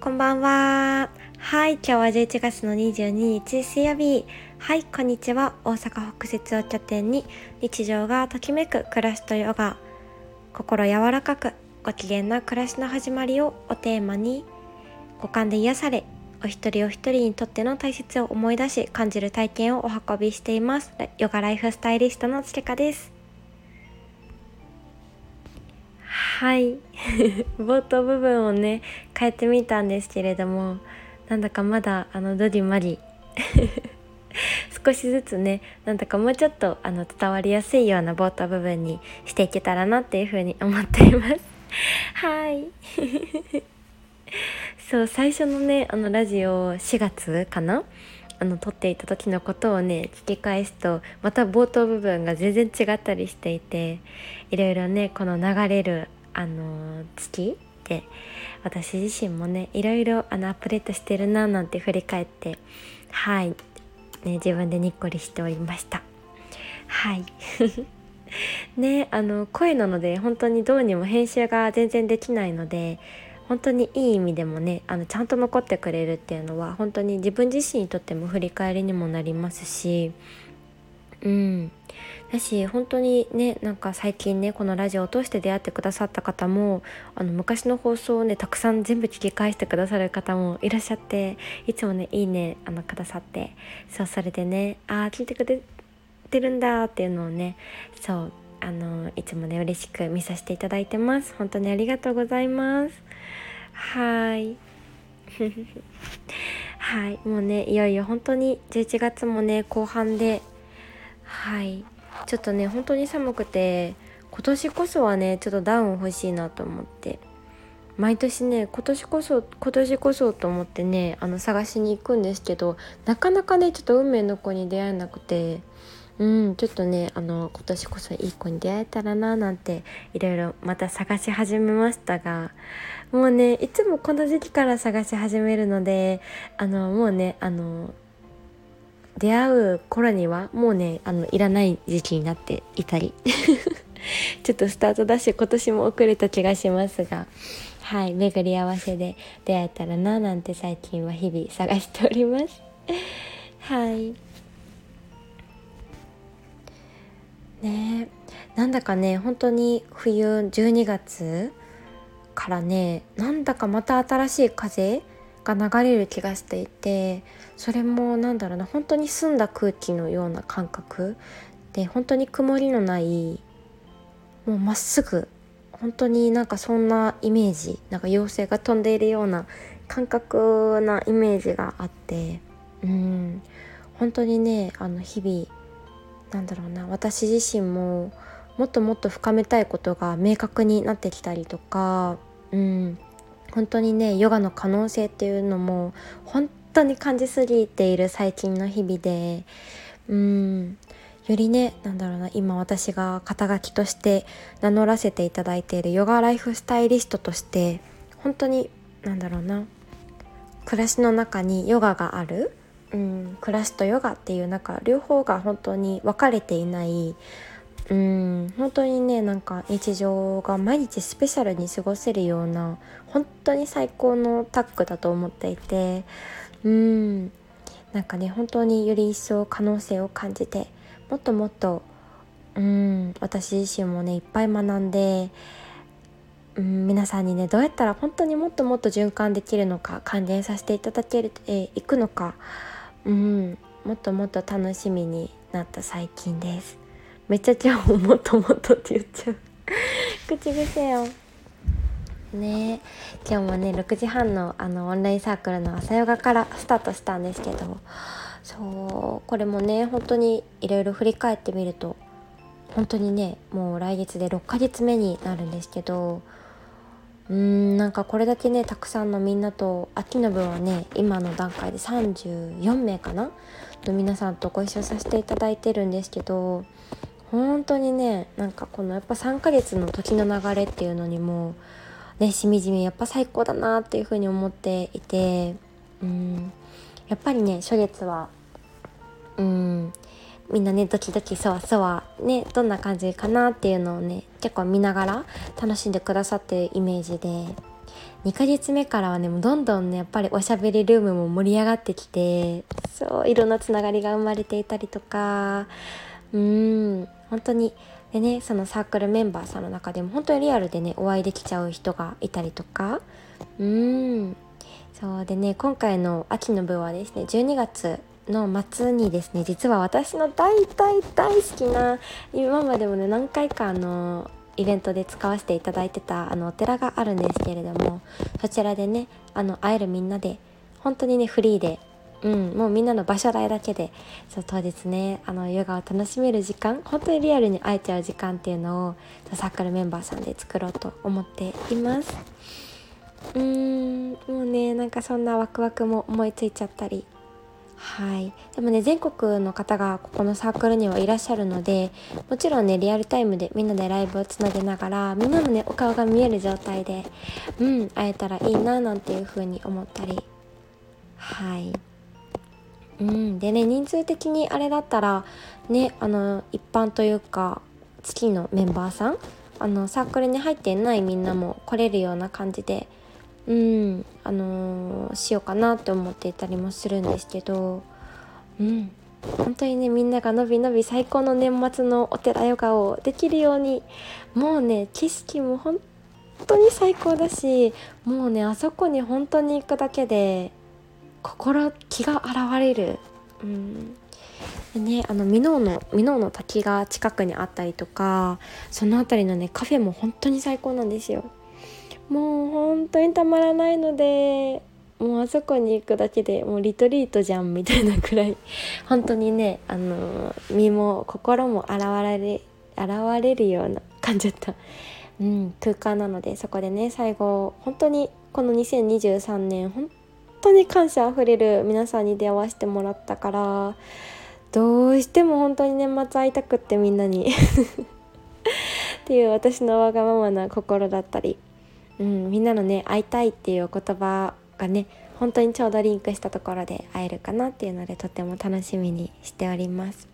こんばんは。はい、今日は11月の22日水曜日。はい、こんにちは。大阪北節を拠点に日常がときめく暮らしとヨガ。心柔らかくご機嫌な暮らしの始まりをおテーマに五感で癒されお一人お一人にとっての大切を思い出し感じる体験をお運びしていますヨガライフスタイリストのつけかですはい。冒頭部分をね変えてみたんですけれどもなんだかまだあのドディマリ少しずつねなんだかもうちょっとあの伝わりやすいような冒頭部分にしていけたらなっていうふうに思っています。はい。そう最初のねあのラジオ4月かな？あの撮っていた時のことをね聞き返すとまた冒頭部分が全然違ったりしていていろいろねこの流れるあの月で私自身もねいろいろあのアップデートしてるななんて振り返ってはい。ね、自分でにっこりしておりました。はい。ねあの声なので本当にどうにも編集が全然できないので本当にいい意味でもねあのちゃんと残ってくれるっていうのは本当に自分自身にとっても振り返りにもなりますしうん。だし本当にねなんか最近ねこのラジオを通して出会ってくださった方もあの昔の放送をねたくさん全部聞き返してくださる方もいらっしゃっていつもねいいねあのくださってそうそれでねああ聞いてくれてるんだっていうのをねそうあのいつもね嬉しく見させていただいてます。本当にありがとうございます。はい。はい。もうねいよいよ本当に11月もね後半ではい。ちょっとね本当に寒くて今年こそはねちょっとダウン欲しいなと思って。毎年ね今年こそ今年こそと思ってねあの探しに行くんですけどなかなかねちょっと運命の子に出会えなくてうんちょっとねあの今年こそいい子に出会えたらななんていろいろまた探し始めましたがもうねいつもこの時期から探し始めるのであのもうねあの出会う頃にはもうねあのいらない時期になっていたり。ちょっとスタートダッシュ今年も遅れた気がしますが。はい巡り合わせで出会えたらななんて最近は日々探しております。はい。ねなんだかね本当に冬12月からねなんだかまた新しい風が流れる気がしていて。それもなんだろうな本当に澄んだ空気のような感覚。で本当に曇りのないもうまっすぐ本当になんかそんなイメージなんか妖精が飛んでいるような感覚なイメージがあってうん。本当にねあの日々なんだろうな私自身ももっともっと深めたいことが明確になってきたりとかうん。本当にねヨガの可能性っていうのも本当に感じすぎている最近の日々でうんよりねなんだろうな今私が肩書きとして名乗らせていただいているヨガライフスタイリストとして本当になんだろうな暮らしの中にヨガがある、うん、暮らしとヨガっていう中両方が本当に分かれていないうん本当にねなんか日常が毎日スペシャルに過ごせるような本当に最高のタッグだと思っていてうん。なんかね本当により一層可能性を感じてもっともっとうん私自身もねいっぱい学んでうん皆さんにねどうやったら本当にもっともっと循環できるのか還元させていただける、えー、いくのかうんもっともっと楽しみになった最近です。めっちゃ今日もっともっとって言っちゃう。口癖よ。ね。今日もね6時半のあのオンラインサークルの朝ヨガからスタートしたんですけどそうこれもね本当にいろいろ振り返ってみると本当にねもう来月で6ヶ月目になるんですけどうーんなんかこれだけねたくさんのみんなと秋の分はね今の段階で34名かなの皆さんとご一緒させていただいてるんですけど本当にねなんかこのやっぱ3ヶ月の時の流れっていうのにもねしみじみやっぱ最高だなっていうふうに思っていてうん。やっぱりね初月はうん。みんなねドキドキそわそわねどんな感じかなっていうのをね結構見ながら楽しんでくださってるイメージで2ヶ月目からはねもうどんどんねやっぱりおしゃべりルームも盛り上がってきてそういろんなつながりが生まれていたりとかうん。本当にでねそのサークルメンバーさんの中でも本当にリアルでねお会いできちゃう人がいたりとか。うん。そうでね今回の秋の部はですね12月の末にですね実は私の大大大好きな今までもね何回かあのイベントで使わせていただいてたあのお寺があるんですけれどもそちらでねあの会えるみんなで本当にねフリーでうん、もうみんなの場所代だけでそう当日ねあのヨガを楽しめる時間本当にリアルに会えちゃう時間っていうのをサークルメンバーさんで作ろうと思っています。うーんもうねなんかそんなワクワクも思いついちゃったり。はい。でもね全国の方がここのサークルにはいらっしゃるのでもちろんねリアルタイムでみんなでライブをつなげながらみんなのねお顔が見える状態でうん会えたらいいななんていう風に思ったり。はい。うん。でね人数的にあれだったらねあの一般というか月のメンバーさんあのサークルに入ってないみんなも来れるような感じでうんあのー、しようかなって思っていたりもするんですけどうん。本当にねみんながのびのび最高の年末のお寺ヨガをできるようにもうね景色も本当に最高だしもうねあそこに本当に行くだけで心気が現れる。うんでね、あの箕面の箕面の滝が近くにあったりとかその辺りのねカフェも本当に最高なんですよ。もう本当にたまらないのでもうあそこに行くだけでもうリトリートじゃんみたいなくらい本当にねあの身も心も現れ現れるような感じだった、うん、空間なのでそこでね最後本当にこの2023年本当に感謝あふれる皆さんに出会わせてもらったからどうしても本当に年末会いたくってみんなに。っていう私のわがままな心だったり。うん、みんなのね会いたいっていう言葉がね本当にちょうどリンクしたところで会えるかなっていうのでとても楽しみにしております。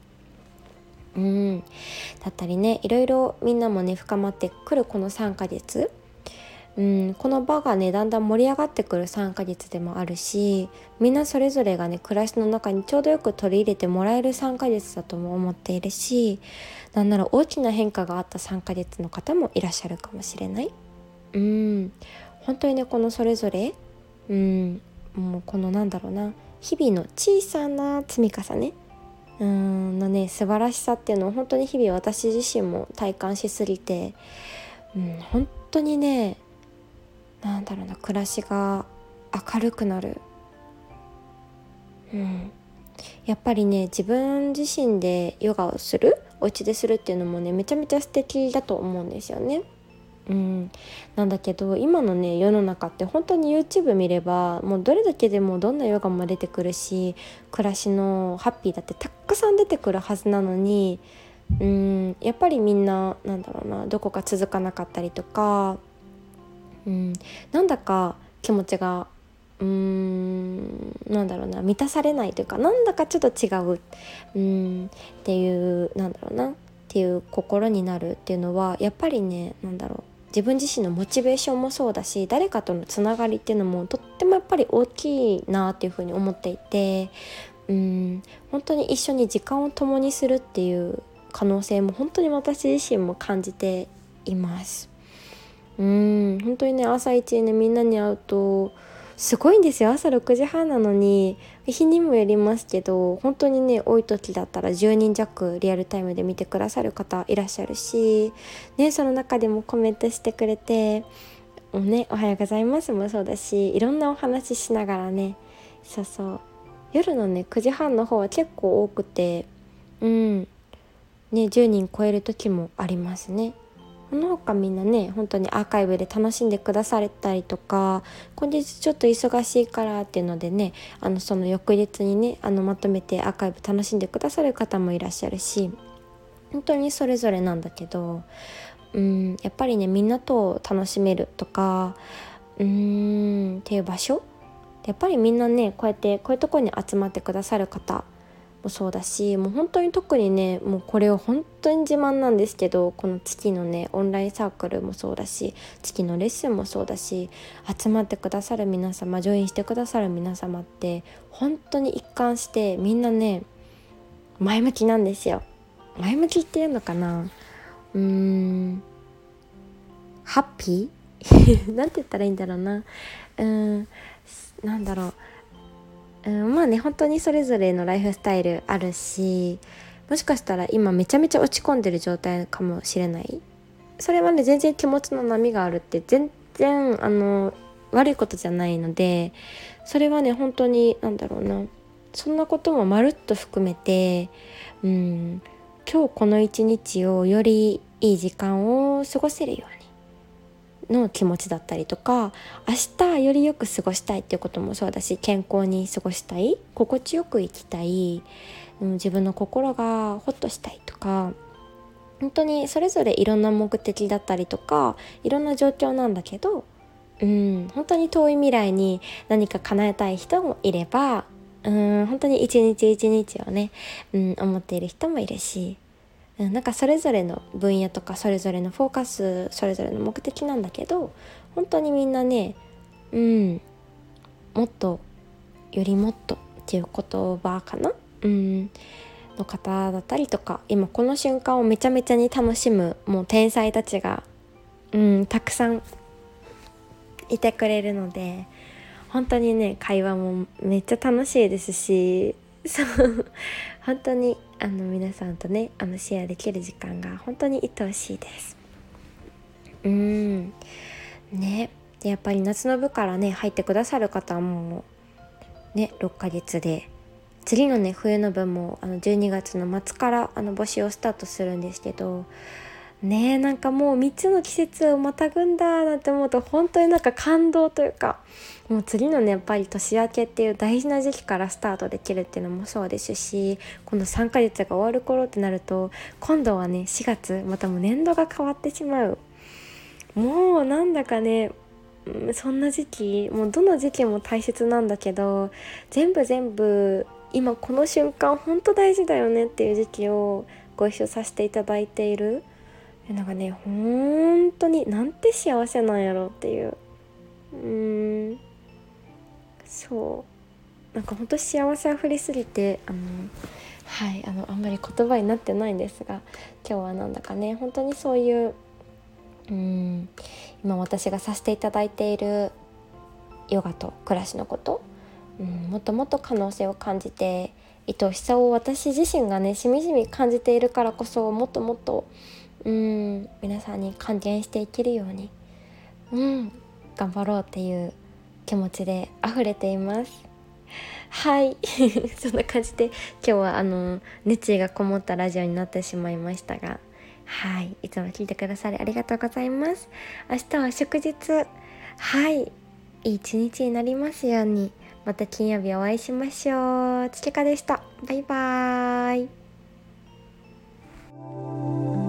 うん、だったりねいろいろみんなもね深まってくるこの3ヶ月、うん、この場がねだんだん盛り上がってくる3ヶ月でもあるしみんなそれぞれがね暮らしの中にちょうどよく取り入れてもらえる3ヶ月だとも思っているしなんなら大きな変化があった3ヶ月の方もいらっしゃるかもしれない。うん本当にねこのそれぞれうんもうこのなんだろうな日々の小さな積み重ねうんのね素晴らしさっていうのを本当に日々私自身も体感しすぎて、うん、本当にねなんだろうな暮らしが明るくなる、うん、やっぱりね自分自身でヨガをする？お家でするっていうのもねめちゃめちゃ素敵だと思うんですよね。うん、なんだけど今のね世の中って本当に YouTube 見ればもうどれだけでもどんなヨガも出てくるし暮らしのハッピーだってたくさん出てくるはずなのにうん。やっぱりみんななんだろうなどこか続かなかったりとかうんなんだか気持ちがうーんなんだろうな満たされないというかなんだかちょっと違ううんっていうなんだろうなっていう心になるっていうのはやっぱりねなんだろう自分自身のモチベーションもそうだし誰かとのつながりっていうのもとってもやっぱり大きいなっていうふうに思っていてうん本当に一緒に時間を共にするっていう可能性も本当に私自身も感じています。うん本当にね朝一ねみんなに会うとすごいんですよ。朝6時半なのに日にもよりますけど本当にね多い時だったら10人弱リアルタイムで見てくださる方いらっしゃるし、ね、その中でもコメントしてくれて「お,、ね、おはようございます」もそうだしいろんなお話ししながらねそうそう。夜のね9時半の方は結構多くてうん。ね10人超える時もありますね。この他みんなね本当にアーカイブで楽しんでくだされたりとか今日ちょっと忙しいからっていうのでねあのその翌日にねあのまとめてアーカイブ楽しんでくださる方もいらっしゃるし本当にそれぞれなんだけどうんやっぱりねみんなと楽しめるとかうーんっていう場所やっぱりみんなねこうやってこういうとこに集まってくださる方もそうだしもう本当に特にねもうこれは本当に自慢なんですけどこの月のねオンラインサークルもそうだし月のレッスンもそうだし集まってくださる皆様ジョインしてくださる皆様って本当に一貫してみんなね前向きなんですよ。前向きっていうのかな。うーんハッピー？なんて言ったらいいんだろうな。うんなんだろう。うん、まあね本当にそれぞれのライフスタイルあるしもしかしたら今めちゃめちゃ落ち込んでる状態かもしれない。それはね全然気持ちの波があるって全然あの悪いことじゃないのでそれはね本当に何だろうな。そんなこともまるっと含めてうん今日この一日をよりいい時間を過ごせるように。の気持ちだったりとか明日よりよく過ごしたいっていうこともそうだし健康に過ごしたい心地よく生きたい、自分の心がホッとしたいとか本当にそれぞれいろんな目的だったりとかいろんな状況なんだけど、うん、本当に遠い未来に何か叶えたい人もいれば、うん、本当に一日一日をね、うん、思っている人もいるし、なんかそれぞれの分野とかそれぞれのフォーカスそれぞれの目的なんだけど本当にみんなねうんもっとよりもっとっていう言葉かな？うんの方だったりとか今この瞬間をめちゃめちゃに楽しむもう天才たちがうんたくさんいてくれるので本当にね会話もめっちゃ楽しいですしそう本当にあの皆さんとねあのシェアできる時間が本当に愛おしいです。うん。ね。やっぱり夏の部からね入ってくださる方はもうね6ヶ月で。次のね冬の部もあの12月の末からあの募集をスタートするんですけどねえなんかもう3つの季節をまたぐんだなんて思うと本当になんか感動というかもう次のねやっぱり年明けっていう大事な時期からスタートできるっていうのもそうですしこの3ヶ月が終わる頃ってなると今度はね4月またもう年度が変わってしまう。もうなんだかねそんな時期もうどの時期も大切なんだけど全部全部今この瞬間本当大事だよねっていう時期をご一緒させていただいているなんかね本当になんて幸せなんやろっていう。うん。そう。なんか本当幸せあふれすぎてあのはいあのあんまり言葉になってないんですが今日はなんだかね本当にそういううん今私がさせていただいているヨガと暮らしのこと、うん、もっともっと可能性を感じて愛おしさを私自身がねしみじみ感じているからこそもっともっとうん皆さんに還元していけるようにうん頑張ろうっていう気持ちで溢れています。はい。そんな感じで今日はあの熱意がこもったラジオになってしまいましたがはい。いつも聞いてくださりありがとうございます。明日は祝日。はい。いい一日になりますように。また金曜日お会いしましょう。つけかでした。バイバーイ。